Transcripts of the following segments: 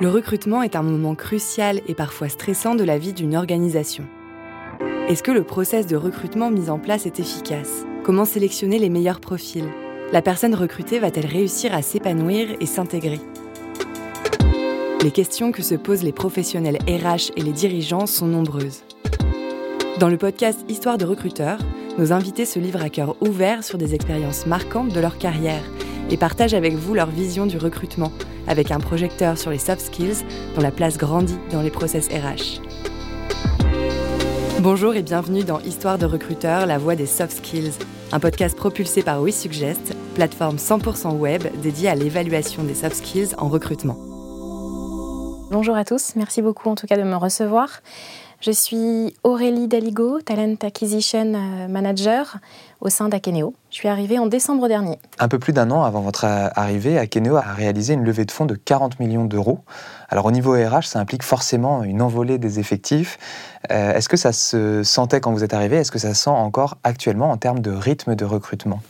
Le recrutement est un moment crucial et parfois stressant de la vie d'une organisation. Est-ce que le process de recrutement mis en place est efficace? Comment sélectionner les meilleurs profils? La personne recrutée va-t-elle réussir à s'épanouir et s'intégrer? Les questions que se posent les professionnels RH et les dirigeants sont nombreuses. Dans le podcast Histoire de recruteurs, nos invités se livrent à cœur ouvert sur des expériences marquantes de leur carrière et partagent avec vous leur vision du recrutement, avec un projecteur sur les soft skills dont la place grandit dans les process RH. Bonjour et bienvenue dans Histoire de recruteurs, la voix des soft skills, un podcast propulsé par WeSuggest, plateforme 100% web dédiée à l'évaluation des soft skills en recrutement. Bonjour à tous, merci beaucoup en tout cas de me recevoir. Je suis Aurélie Daligo, Talent Acquisition euh, Manager au sein d'Akeneo. Je suis arrivée en décembre dernier. Un peu plus d'un an avant votre arrivée, Akeneo a réalisé une levée de fonds de 40 millions d'euros. Alors au niveau RH, ça implique forcément une envolée des effectifs. Euh, est-ce que ça se sentait quand vous êtes arrivé Est-ce que ça se sent encore actuellement en termes de rythme de recrutement?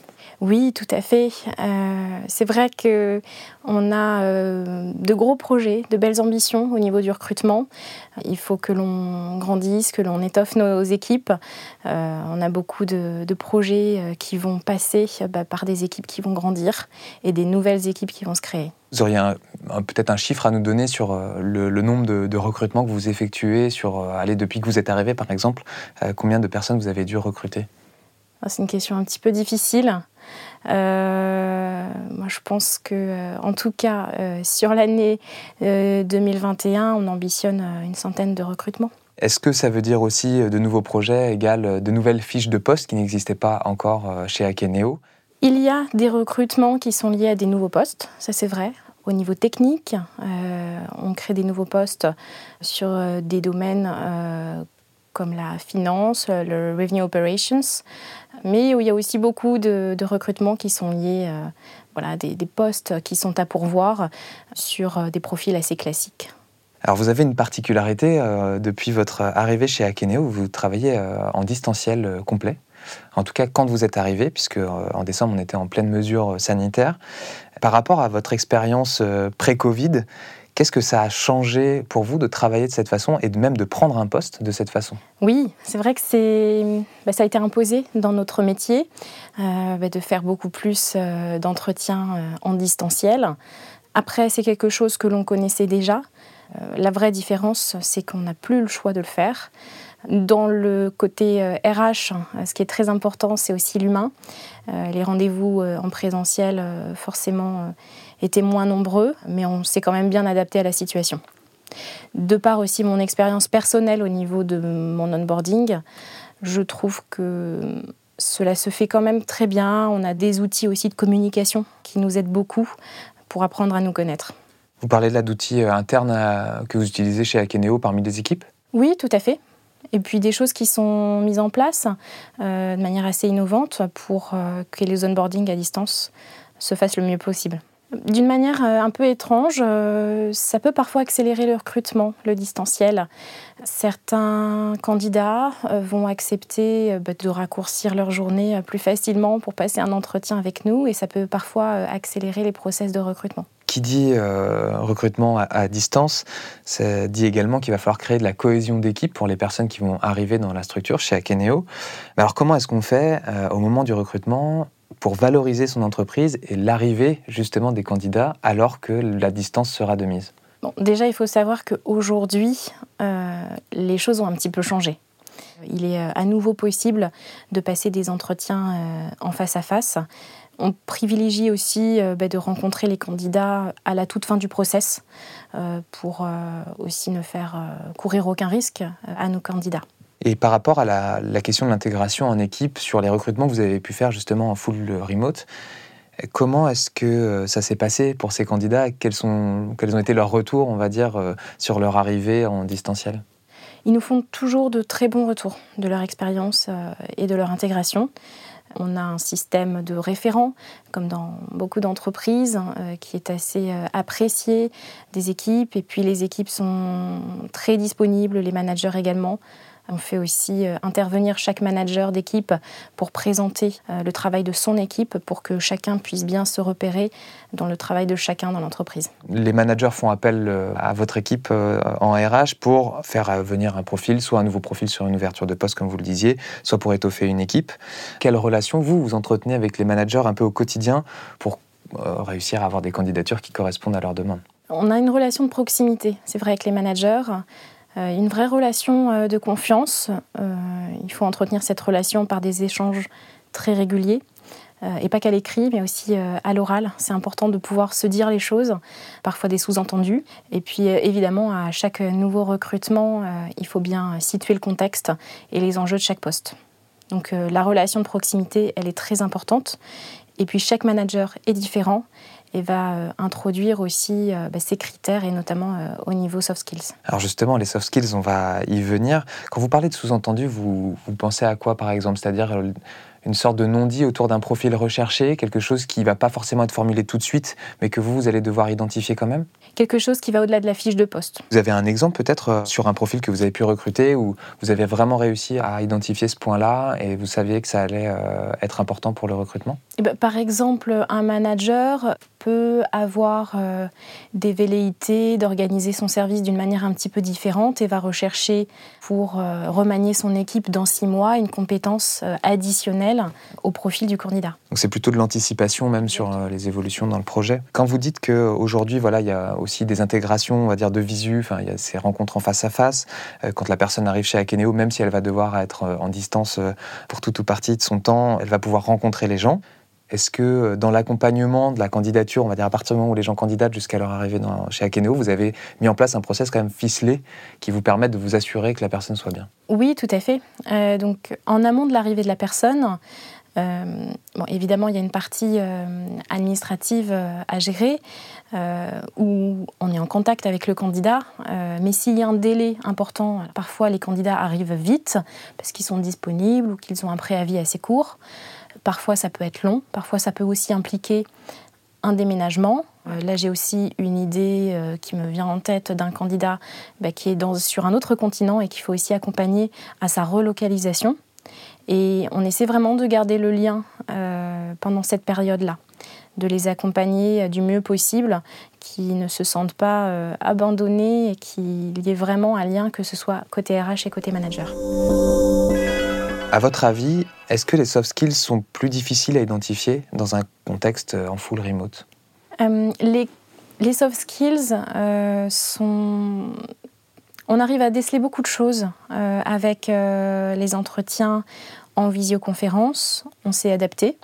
Oui, tout à fait. Euh, c'est vrai que on a euh, de gros projets, de belles ambitions au niveau du recrutement. Il faut que l'on grandisse, que l'on étoffe nos équipes. Euh, on a beaucoup de, projets qui vont passer bah, par des équipes qui vont grandir et des nouvelles équipes qui vont se créer. Vous auriez peut-être un chiffre à nous donner sur le, nombre de, recrutements que vous effectuez, sur allez, depuis que vous êtes arrivé par exemple, combien de personnes vous avez dû recruter? Ah, C'est une question un petit peu difficile. Euh, moi, je pense que, euh, en tout cas, euh, sur l'année 2021, on ambitionne une centaine de recrutements. Est-ce que ça veut dire aussi de nouveaux projets égale de nouvelles fiches de poste qui n'existaient pas encore chez Akeneo? Il y a des recrutements qui sont liés à des nouveaux postes, ça c'est vrai. Au niveau technique, on crée des nouveaux postes sur des domaines comme la finance, le revenue operations, mais il y a aussi beaucoup de, recrutements qui sont liés euh, voilà, des, postes qui sont à pourvoir sur euh, des profils assez classiques. Alors vous avez une particularité euh, depuis votre arrivée chez Akeneo, vous travaillez en distanciel complet. En tout cas, quand vous êtes arrivé, puisque en décembre on était en pleine mesure sanitaire. Par rapport à votre expérience pré-Covid, Qu'est-ce que ça a changé pour vous de travailler de cette façon et de même de prendre un poste de cette façon? Oui, c'est vrai que bah, ça a été imposé dans notre métier euh, bah, de faire beaucoup plus euh, d'entretiens euh, en distanciel. Après, c'est quelque chose que l'on connaissait déjà. la vraie différence, c'est qu'on n'a plus le choix de le faire. Dans le côté RH, ce qui est très important, c'est aussi l'humain. les rendez-vous en présentiel, forcément, étaient moins nombreux, mais on s'est quand même bien adapté à la situation. De part aussi mon expérience personnelle au niveau de mon onboarding, je trouve que cela se fait quand même très bien. On a des outils aussi de communication qui nous aident beaucoup pour apprendre à nous connaître. Vous parlez là d'outils euh, internes euh, que vous utilisez chez Akeneo parmi les équipes? Oui, tout à fait. Et puis des choses qui sont mises en place euh, de manière assez innovante pour que les onboarding à distance se fassent le mieux possible. D'une manière euh, un peu étrange, euh, ça peut parfois accélérer le recrutement, le distanciel. Certains candidats euh, vont accepter bah, de raccourcir leur journée plus facilement pour passer un entretien avec nous et ça peut parfois accélérer les process de recrutement. Qui dit recrutement à, distance, ça dit également qu'il va falloir créer de la cohésion d'équipe pour les personnes qui vont arriver dans la structure chez Akeneo. alors comment est-ce qu'on fait au moment du recrutement pour valoriser son entreprise et l'arrivée justement des candidats alors que la distance sera de mise Déjà, il faut savoir qu'aujourd'hui, euh, les choses ont un petit peu changé. Il est euh, à nouveau possible de passer des entretiens euh, en face à face. On privilégie aussi bah, de rencontrer les candidats à la toute fin du process pour aussi ne faire courir aucun risque à nos candidats. Et par rapport à la, question de l'intégration en équipe sur les recrutements que vous avez pu faire justement en full remote, comment est-ce que euh, ça s'est passé pour ces candidats? Quels, sont, quels ont été leurs retours, on va dire, euh, sur leur arrivée en distanciel? Ils nous font toujours de très bons retours de leur expérience euh, et de leur intégration. On a un système de référents, comme dans beaucoup d'entreprises, qui est assez apprécié des équipes. Et puis les équipes sont très disponibles, les managers également, On fait aussi euh, intervenir chaque manager d'équipe pour présenter euh, le travail de son équipe pour que chacun puisse bien se repérer dans le travail de chacun dans l'entreprise. Les managers font appel euh, à votre équipe en RH pour faire venir un profil, soit un nouveau profil sur une ouverture de poste comme vous le disiez, soit pour étoffer une équipe. Quelle relation vous vous entretenez avec les managers un peu au quotidien pour réussir à avoir des candidatures qui correspondent à leurs demandes? On a une relation de proximité, c'est vrai, avec les managers. Euh, une vraie relation euh, de confiance. Euh, il faut entretenir cette relation par des échanges très réguliers. et pas qu'à l'écrit, mais aussi à l'oral. C'est important de pouvoir se dire les choses, parfois des sous-entendus. Et puis évidemment, à chaque nouveau recrutement, il faut bien situer le contexte et les enjeux de chaque poste. Donc la relation de proximité, elle est très importante. Et puis chaque manager est différent et va euh, introduire aussi euh, bah, ces critères et notamment euh, au niveau soft skills. Alors justement, les soft skills, on va y venir. Quand vous parlez de sous-entendu, vous, vous, pensez à quoi par exemple? C'est-à-dire une sorte de non-dit autour d'un profil recherché, quelque chose qui ne va pas forcément être formulé tout de suite, mais que vous, vous allez devoir identifier quand même? Quelque chose qui va au-delà de la fiche de poste. Vous avez un exemple peut-être sur un profil que vous avez pu recruter où vous avez vraiment réussi à identifier ce point-là et vous saviez que ça allait euh, être important pour le recrutement? Eh ben, Par exemple, un manager peut avoir euh, des velléités d'organiser son service d'une manière un petit peu différente et va rechercher pour remanier son équipe dans six mois une compétence additionnelle au profil du candidat. Donc c'est plutôt de l'anticipation même sur euh, les évolutions dans le projet. Quand vous dites qu'aujourd'hui, voilà, il y a aussi des intégrations, on va dire, de visu, enfin, il y a ces rencontres en face à face, euh, quand la personne arrive chez Akeneo, même si elle va devoir être euh, en distance pour toute ou partie de son temps, elle va pouvoir rencontrer les gens. Est-ce que dans l'accompagnement de la candidature, on va dire à partir du moment où les gens candidatent jusqu'à leur arrivée chez Akeneo, vous avez mis en place un process quand même ficelé qui vous permet de vous assurer que la personne soit bien? Oui, tout à fait. donc en amont de l'arrivée de la personne, euh, évidemment, il y a une partie euh, administrative euh, à gérer où on est en contact avec le candidat, mais s'il y a un délai important, parfois les candidats arrivent vite parce qu'ils sont disponibles ou qu'ils ont un préavis assez court. Parfois, ça peut être long. Parfois, ça peut aussi impliquer un déménagement. là, j'ai aussi une idée qui me vient en tête d'un candidat bah, qui est sur un autre continent et qu'il faut aussi accompagner à sa relocalisation. Et on essaie vraiment de garder le lien euh, pendant cette période-là, de les accompagner euh, du mieux possible, qu'ils ne se sentent pas euh, abandonnés et qu'il y ait vraiment un lien, que ce soit côté RH et côté manager. À votre avis, est-ce que les soft skills sont plus difficiles à identifier dans un contexte en full remote? Les, les, soft skills sont on arrive à déceler beaucoup de choses euh, avec euh, les entretiens en visioconférence. On s'est adapté.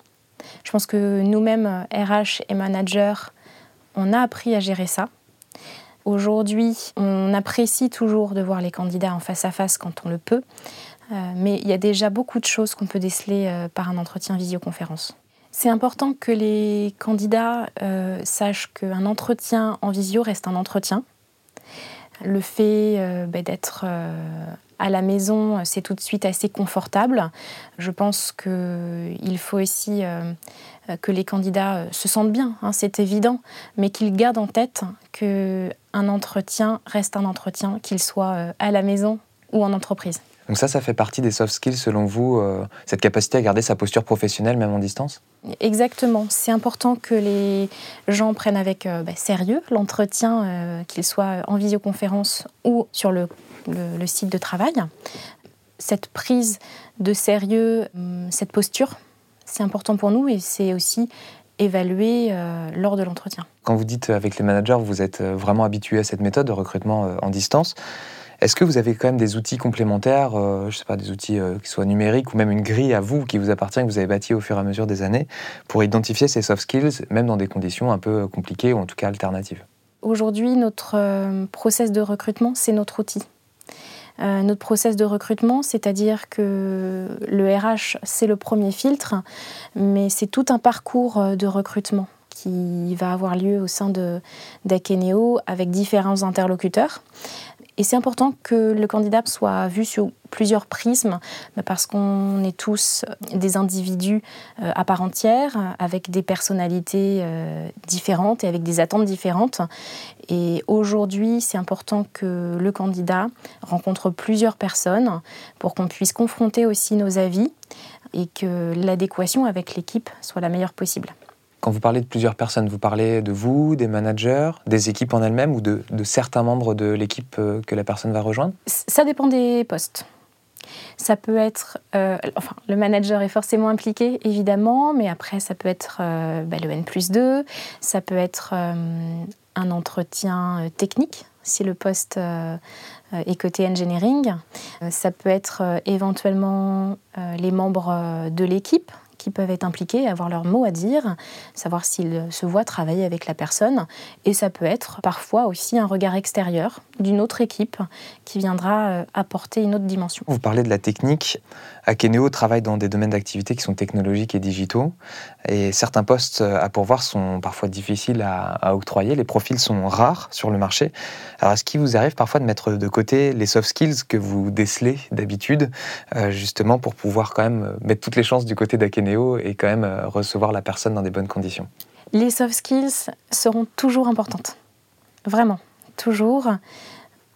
Je pense que nous-mêmes, RH et managers, on a appris à gérer ça. Aujourd'hui, on apprécie toujours de voir les candidats en face à face quand on le peut, euh, mais il y a déjà beaucoup de choses qu'on peut déceler par un entretien visioconférence. C'est important que les candidats sachent qu'un entretien en visio reste un entretien, le fait euh, bah, d'être euh, à la maison, c'est tout de suite assez confortable. Je pense qu'il faut aussi euh, que les candidats se sentent bien, hein, c'est évident, mais qu'ils gardent en tête qu'un entretien reste un entretien, qu'il soit à la maison ou en entreprise. Donc ça, ça fait partie des soft skills selon vous, euh, cette capacité à garder sa posture professionnelle même en distance? Exactement. C'est important que les gens prennent avec euh, bah, sérieux l'entretien, euh, qu'il soit en visioconférence ou sur le, site de travail. Cette prise de sérieux, hum, cette posture, c'est important pour nous et c'est aussi évalué lors de l'entretien. Quand vous dites avec les managers, vous êtes vraiment habitué à cette méthode de recrutement en distance. Est-ce que vous avez quand même des outils complémentaires, euh, je sais pas, des outils euh, qui soient numériques ou même une grille à vous qui vous appartient, que vous avez bâti au fur et à mesure des années, pour identifier ces soft skills, même dans des conditions un peu compliquées ou en tout cas alternatives? Aujourd'hui, notre euh, process de recrutement, c'est notre outil. notre process de recrutement, c'est-à-dire que le RH, c'est le premier filtre, mais c'est tout un parcours de recrutement qui va avoir lieu au sein d'Akeneo avec différents interlocuteurs. Et c'est important que le candidat soit vu sur plusieurs prismes, bah, parce qu'on est tous des individus euh, à part entière, avec des personnalités euh, différentes et avec des attentes différentes. Et aujourd'hui, c'est important que le candidat rencontre plusieurs personnes pour qu'on puisse confronter aussi nos avis et que l'adéquation avec l'équipe soit la meilleure possible. Quand vous parlez de plusieurs personnes, vous parlez de vous, des managers, des équipes en elles-mêmes ou de, certains membres de l'équipe euh, que la personne va rejoindre? Ça dépend des postes. Ça peut être, euh, enfin, le manager est forcément impliqué, évidemment, mais après, ça peut être euh, bah, le N plus 2, ça peut être un entretien technique, si le poste est côté engineering. Ça peut être éventuellement les membres de l'équipe, qui peuvent être impliqués, avoir leur mot à dire, savoir s'ils se voient travailler avec la personne. Et ça peut être parfois aussi un regard extérieur d'une autre équipe qui viendra euh, apporter une autre dimension. Vous parlez de la technique. Akeneo travaille dans des domaines d'activité qui sont technologiques et digitaux. Et certains postes à pourvoir sont parfois difficiles à, octroyer. Les profils sont rares sur le marché. Alors, est-ce qu'il vous arrive parfois de mettre de côté les soft skills que vous décelez d'habitude, euh, justement pour pouvoir quand même mettre toutes les chances du côté d'Akeneo et quand même euh, recevoir la personne dans des bonnes conditions Les soft skills seront toujours importantes. Vraiment, toujours.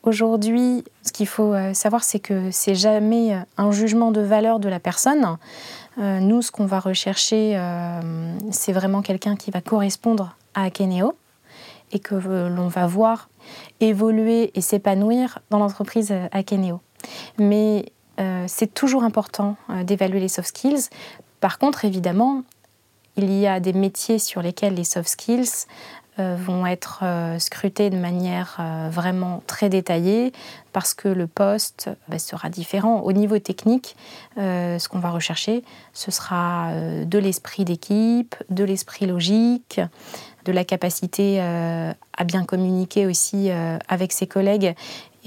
Aujourd'hui, ce qu'il faut euh, savoir, c'est que c'est jamais euh, un jugement de valeur de la personne. Nous, ce qu'on va rechercher, c'est vraiment quelqu'un qui va correspondre à Akeneo et que l'on va voir évoluer et s'épanouir dans l'entreprise Akeneo. Mais c'est toujours important d'évaluer les soft skills. Par contre, évidemment, il y a des métiers sur lesquels les soft skills euh, vont être euh, scrutés de manière euh, vraiment très détaillée parce que le poste bah, sera différent. Au niveau technique, ce qu'on va rechercher, ce sera de l'esprit d'équipe, de l'esprit logique, de la capacité à bien communiquer aussi avec ses collègues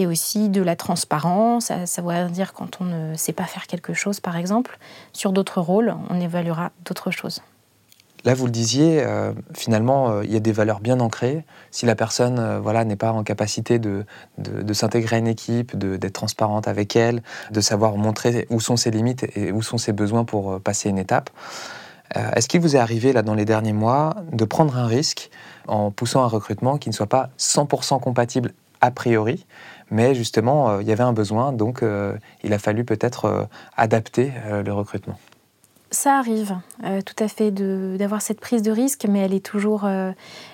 et aussi de la transparence, à savoir dire quand on ne sait pas faire quelque chose, par exemple. Sur d'autres rôles, on évaluera d'autres choses. Là, vous le disiez, euh, finalement, euh, il y a des valeurs bien ancrées. Si la personne euh, voilà, n'est pas en capacité de, de, s'intégrer à une équipe, d'être transparente avec elle, de savoir montrer où sont ses limites et où sont ses besoins pour passer une étape, est-ce qu'il vous est arrivé, là, dans les derniers mois, de prendre un risque en poussant un recrutement qui ne soit pas 100% compatible a priori, mais justement, il y avait un besoin, donc il a fallu peut-être adapter le recrutement. Ça arrive euh, tout à fait d'avoir cette prise de risque, mais elle est toujours euh,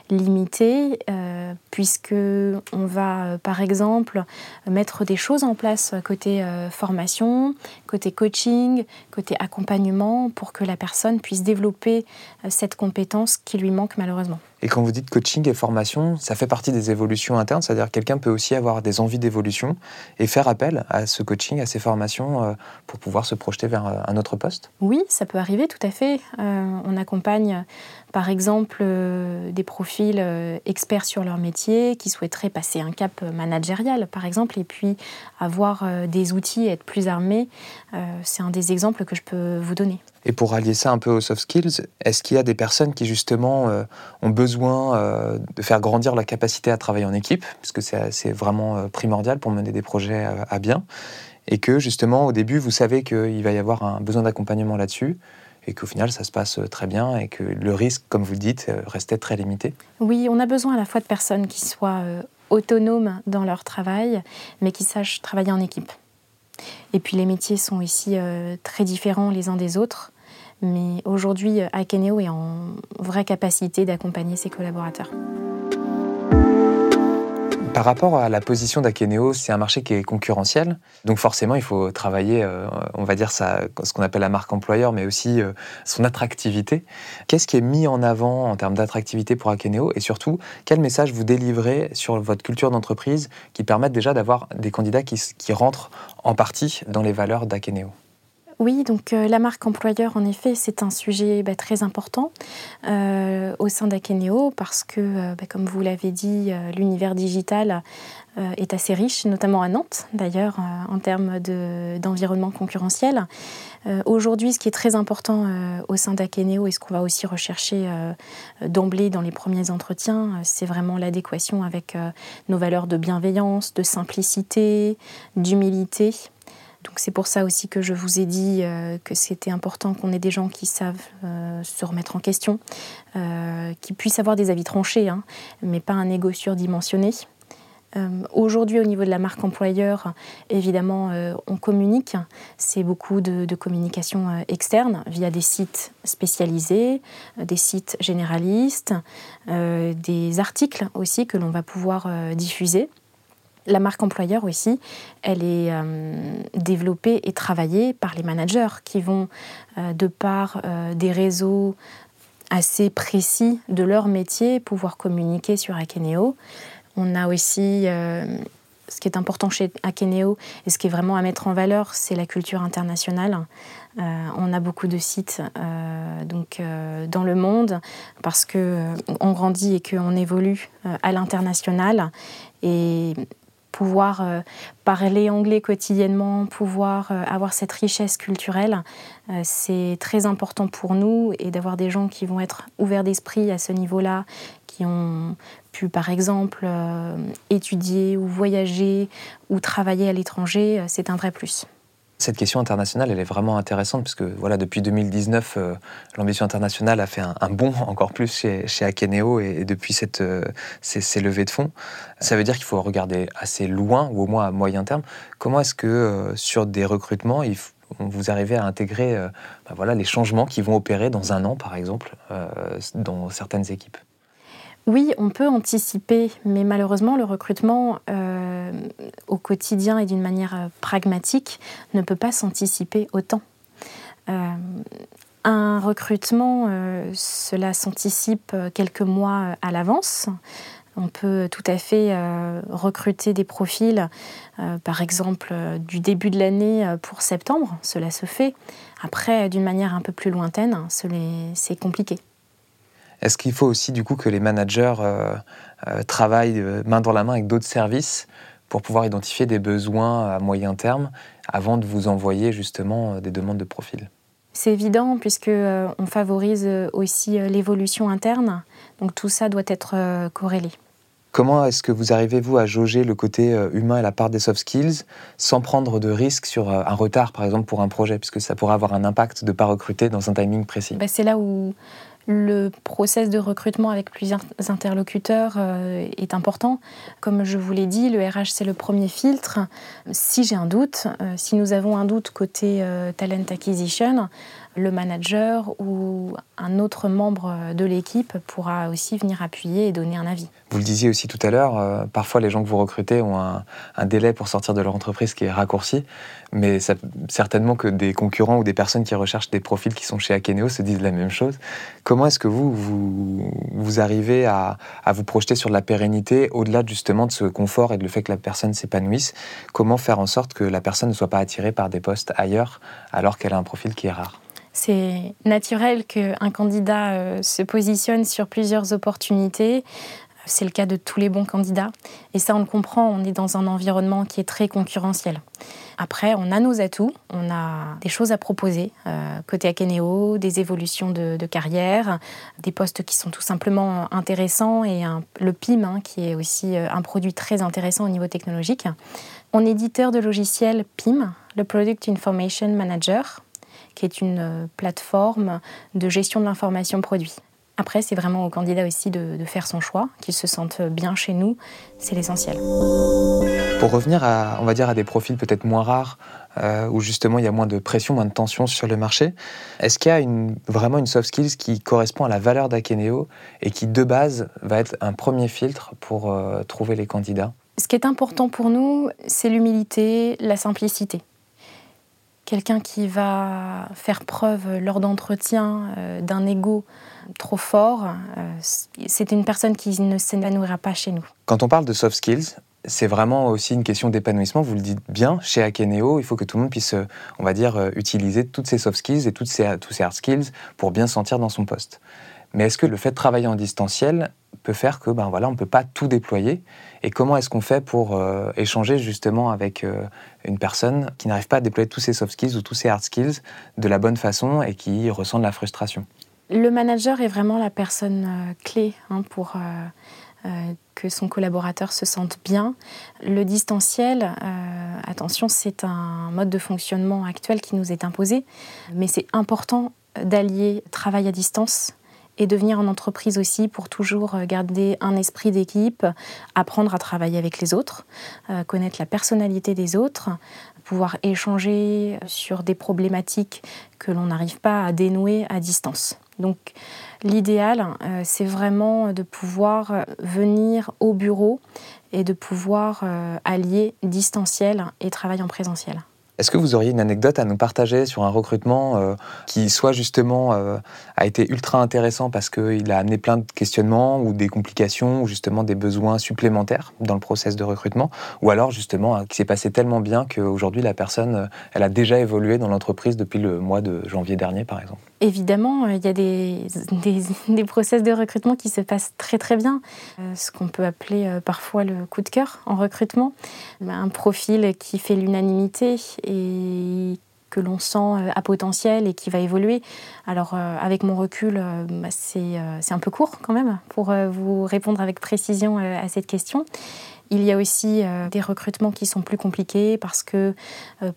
limitée, euh, puisque on va, par exemple, mettre des choses en place côté formation, côté coaching, côté accompagnement, pour que la personne puisse développer cette compétence qui lui manque malheureusement. Et quand vous dites coaching et formation, ça fait partie des évolutions internes, c'est-à-dire que quelqu'un peut aussi avoir des envies d'évolution et faire appel à ce coaching, à ces formations euh, pour pouvoir se projeter vers euh, un autre poste? Oui, ça peut arriver tout à fait. Euh, on accompagne par exemple des profils experts sur leur métier qui souhaiteraient passer un cap managérial par exemple et puis avoir des outils être plus armés. C'est un des exemples que je peux vous donner. Et pour allier ça un peu aux soft skills, est-ce qu'il y a des personnes qui justement euh, ont besoin euh, de faire grandir la capacité à travailler en équipe, puisque c'est vraiment euh, primordial pour mener des projets à bien, et que justement au début vous savez qu'il va y avoir un besoin d'accompagnement là-dessus, et qu'au final ça se passe très bien et que le risque, comme vous le dites, restait très limité Oui, on a besoin à la fois de personnes qui soient autonomes dans leur travail, mais qui sachent travailler en équipe. Et puis les métiers sont ici très différents les uns des autres. Mais aujourd'hui, Akeneo est en vraie capacité d'accompagner ses collaborateurs. Par rapport à la position d'Akeneo, c'est un marché qui est concurrentiel. Donc forcément, il faut travailler, euh, on va dire, ce qu'on appelle la marque employeur, mais aussi euh, son attractivité. Qu'est-ce qui est mis en avant en termes d'attractivité pour Akeneo? Et surtout, quel message vous délivrez sur votre culture d'entreprise qui permettent déjà d'avoir des candidats qui, qui rentrent en partie dans les valeurs d'Akeneo? Oui, donc euh, la marque employeur, en effet, c'est un sujet bah, très important. Euh, au sein d'Akeneo parce que, bah, comme vous l'avez dit, l'univers digital est assez riche, notamment à Nantes d'ailleurs, en termes d'environnement concurrentiel. Aujourd'hui, ce qui est très important au sein d'Akeneo et ce qu'on va aussi rechercher d'emblée dans les premiers entretiens, c'est vraiment l'adéquation avec nos valeurs de bienveillance, de simplicité, d'humilité. C'est pour ça aussi que je vous ai dit euh, que c'était important qu'on ait des gens qui savent euh, se remettre en question, euh, qui puissent avoir des avis tranchés, hein, mais pas un ego surdimensionné. Aujourd'hui, au niveau de la marque employeur, évidemment, on communique. C'est beaucoup de, communication externe via des sites spécialisés, des sites généralistes, des articles aussi que l'on va pouvoir diffuser. La marque employeur aussi, elle est euh, développée et travaillée par les managers qui vont, euh, de par euh, des réseaux assez précis de leur métier, pouvoir communiquer sur Akeneo. On a aussi, ce qui est important chez Akeneo et ce qui est vraiment à mettre en valeur, c'est la culture internationale. on a beaucoup de sites dans le monde parce qu'on grandit et qu'on évolue à l'international. Pouvoir euh, parler anglais quotidiennement, pouvoir euh, avoir cette richesse culturelle, euh, c'est très important pour nous et d'avoir des gens qui vont être ouverts d'esprit à ce niveau-là, qui ont pu par exemple étudier ou voyager ou travailler à l'étranger, c'est un vrai plus. Cette question internationale, elle est vraiment intéressante puisque voilà, depuis 2019, euh, l'ambition internationale a fait un, bond encore plus chez, chez Akeneo et, depuis cette, euh, ces, levées de fonds. Ça veut dire qu'il faut regarder assez loin ou au moins à moyen terme. Comment est-ce que euh, sur des recrutements, vous arrivez à intégrer ben voilà, les changements qui vont opérer dans un an, par exemple, dans certaines équipes? Oui, on peut anticiper, mais malheureusement, le recrutement euh, au quotidien et d'une manière euh, pragmatique ne peut pas s'anticiper autant. Euh, un recrutement, cela s'anticipe quelques mois à l'avance. On peut tout à fait recruter des profils, par exemple, du début de l'année pour septembre, cela se fait. Après, d'une manière un peu plus lointaine, c'est compliqué. Est-ce qu'il faut aussi du coup que les managers euh, euh, travaillent euh, main dans la main avec d'autres services pour pouvoir identifier des besoins à moyen terme avant de vous envoyer justement des demandes de profil? C'est évident puisque on favorise aussi l'évolution interne, donc tout ça doit être corrélé. Comment est-ce que vous arrivez, vous, à jauger le côté humain et la part des soft skills sans prendre de risques sur un retard, par exemple, pour un projet, puisque ça pourrait avoir un impact de ne pas recruter dans un timing précis. Bah, C'est là où le process de recrutement avec plusieurs interlocuteurs euh, est important. Comme je vous l'ai dit, le RH, c'est le premier filtre. Si j'ai un doute, euh, si nous avons un doute côté euh, talent acquisition, le manager ou un autre membre de l'équipe pourra aussi venir appuyer et donner un avis. Vous le disiez aussi tout à l'heure, euh, parfois les gens que vous recrutez ont un, délai pour sortir de leur entreprise qui est raccourci, mais certainement que des concurrents ou des personnes qui recherchent des profils qui sont chez Akeneo se disent la même chose. Comment est-ce que vous, vous, arrivez à, à, vous projeter sur la pérennité au-delà justement de ce confort et de le fait que la personne s'épanouisse? Comment faire en sorte que la personne ne soit pas attirée par des postes ailleurs alors qu'elle a un profil qui est rare? C'est naturel qu'un candidat euh, se positionne sur plusieurs opportunités. C'est le cas de tous les bons candidats. Et ça, on le comprend, on est dans un environnement qui est très concurrentiel. Après, on a nos atouts, on a des choses à proposer, euh, côté Akeneo, des évolutions de, carrière, des postes qui sont tout simplement intéressants et le PIM, hein, qui est aussi euh, un produit très intéressant au niveau technologique. On est éditeur de logiciel PIM, le Product Information Manager, qui est une euh, plateforme de gestion de l'information produit. Après, c'est vraiment au candidat aussi de, faire son choix, qu'il se sente bien chez nous, c'est l'essentiel. Pour revenir à, on va dire, à des profils peut-être moins rares, euh, où justement il y a moins de pression, moins de tension sur le marché, est-ce qu'il y a une, vraiment une soft skills qui correspond à la valeur d'Akeneo et qui de base va être un premier filtre pour euh, trouver les candidats? Ce qui est important pour nous, c'est l'humilité, la simplicité quelqu'un qui va faire preuve lors d'entretien euh, d'un ego trop fort, euh, c'est une personne qui ne s'épanouira pas chez nous. Quand on parle de soft skills, c'est vraiment aussi une question d'épanouissement. Vous le dites bien, chez Akeneo, il faut que tout le monde puisse, on va dire, euh, utiliser toutes ces soft skills et toutes tous ces hard skills pour bien sentir dans son poste. Mais est-ce que le fait de travailler en distanciel peut faire que ben voilà, on ne peut pas tout déployer? Et comment est-ce qu'on fait pour euh, échanger justement avec euh, une personne qui n'arrive pas à déployer tous ses soft skills ou tous ses hard skills de la bonne façon et qui ressent de la frustration? Le manager est vraiment la personne euh, clé hein, pour que son collaborateur se sente bien. Le distanciel, attention, c'est un mode de fonctionnement actuel qui nous est imposé, mais c'est important d'allier travail à distance et de venir en entreprise aussi pour toujours euh, garder un esprit d'équipe, apprendre à travailler avec les autres, euh, connaître la personnalité des autres, pouvoir échanger sur des problématiques que l'on n'arrive pas à dénouer à distance. Donc l'idéal, euh, c'est vraiment de pouvoir venir au bureau et de pouvoir allier distanciel et travail en présentiel. Est-ce que vous auriez une anecdote à nous partager sur un recrutement euh, qui soit justement euh, a été ultra intéressant parce qu'il a amené plein de questionnements ou des complications ou justement des besoins supplémentaires dans le process de recrutement? Ou alors justement euh, qui s'est passé tellement bien qu'aujourd'hui la personne elle a déjà évolué dans l'entreprise depuis le mois de janvier dernier par exemple? Évidemment, il y a des, des, des, process de recrutement qui se passent très très bien, ce qu'on peut appeler parfois le coup de cœur en recrutement, un profil qui fait l'unanimité et que l'on sent euh, à potentiel et qui va évoluer. Alors euh, avec mon recul, euh, bah, c'est un peu court quand même pour vous répondre avec précision à cette question. Il y a aussi des recrutements qui sont plus compliqués parce que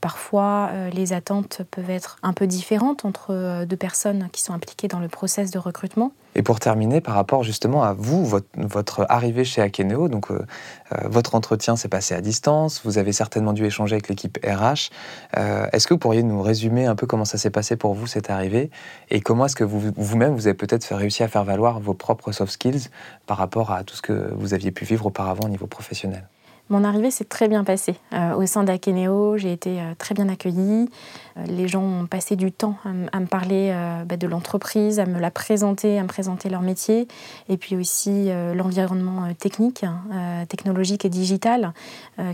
parfois les attentes peuvent être un peu différentes entre deux personnes qui sont impliquées dans le process de recrutement. Et pour terminer, par rapport justement à vous, votre, arrivée chez Akeneo, donc euh, euh, votre entretien s'est passé à distance, vous avez certainement dû échanger avec l'équipe RH. Euh, est-ce que vous pourriez nous résumer un peu comment ça s'est passé pour vous cette arrivée? Et comment est-ce que vous, vous-même vous avez peut-être réussi à faire valoir vos propres soft skills par rapport à tout ce que vous aviez pu vivre auparavant au niveau professionnel? Mon arrivée s'est très bien passée. Euh, au sein d'Akeneo, j'ai été euh, très bien accueillie. Euh, les gens ont passé du temps à, me parler bah, de l'entreprise, à me la présenter, à me présenter leur métier, et puis aussi l'environnement technique, hein, technologique et digital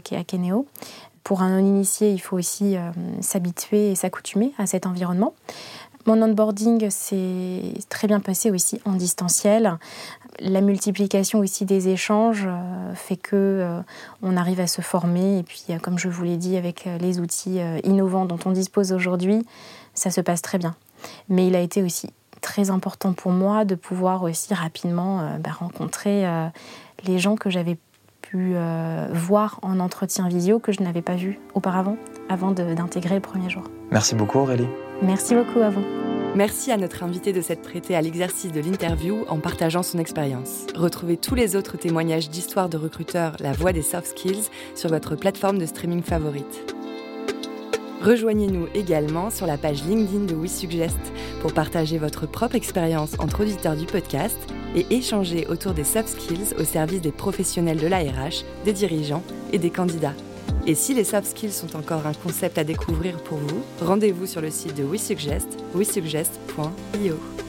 qui est Akeneo. Pour un non-initié, il faut aussi s'habituer et s'accoutumer à cet environnement. Mon onboarding s'est très bien passé aussi en distanciel. La multiplication aussi des échanges euh, fait que euh, on arrive à se former et puis euh, comme je vous l'ai dit avec les outils innovants dont on dispose aujourd'hui, ça se passe très bien. Mais il a été aussi très important pour moi de pouvoir aussi rapidement bah, rencontrer les gens que j'avais pu voir en entretien visio que je n'avais pas vu auparavant avant d'intégrer le premier jour. Merci beaucoup Aurélie. Merci beaucoup à vous. Merci à notre invité de s'être prêté à l'exercice de l'interview en partageant son expérience. Retrouvez tous les autres témoignages d'histoire de recruteurs La Voix des Soft Skills sur votre plateforme de streaming favorite. Rejoignez-nous également sur la page LinkedIn de WeSuggest pour partager votre propre expérience entre auditeurs du podcast et échanger autour des soft skills au service des professionnels de l'ARH, des dirigeants et des candidats. Et si les soft skills sont encore un concept à découvrir pour vous, rendez-vous sur le site de WeSuggest, wesuggest.io.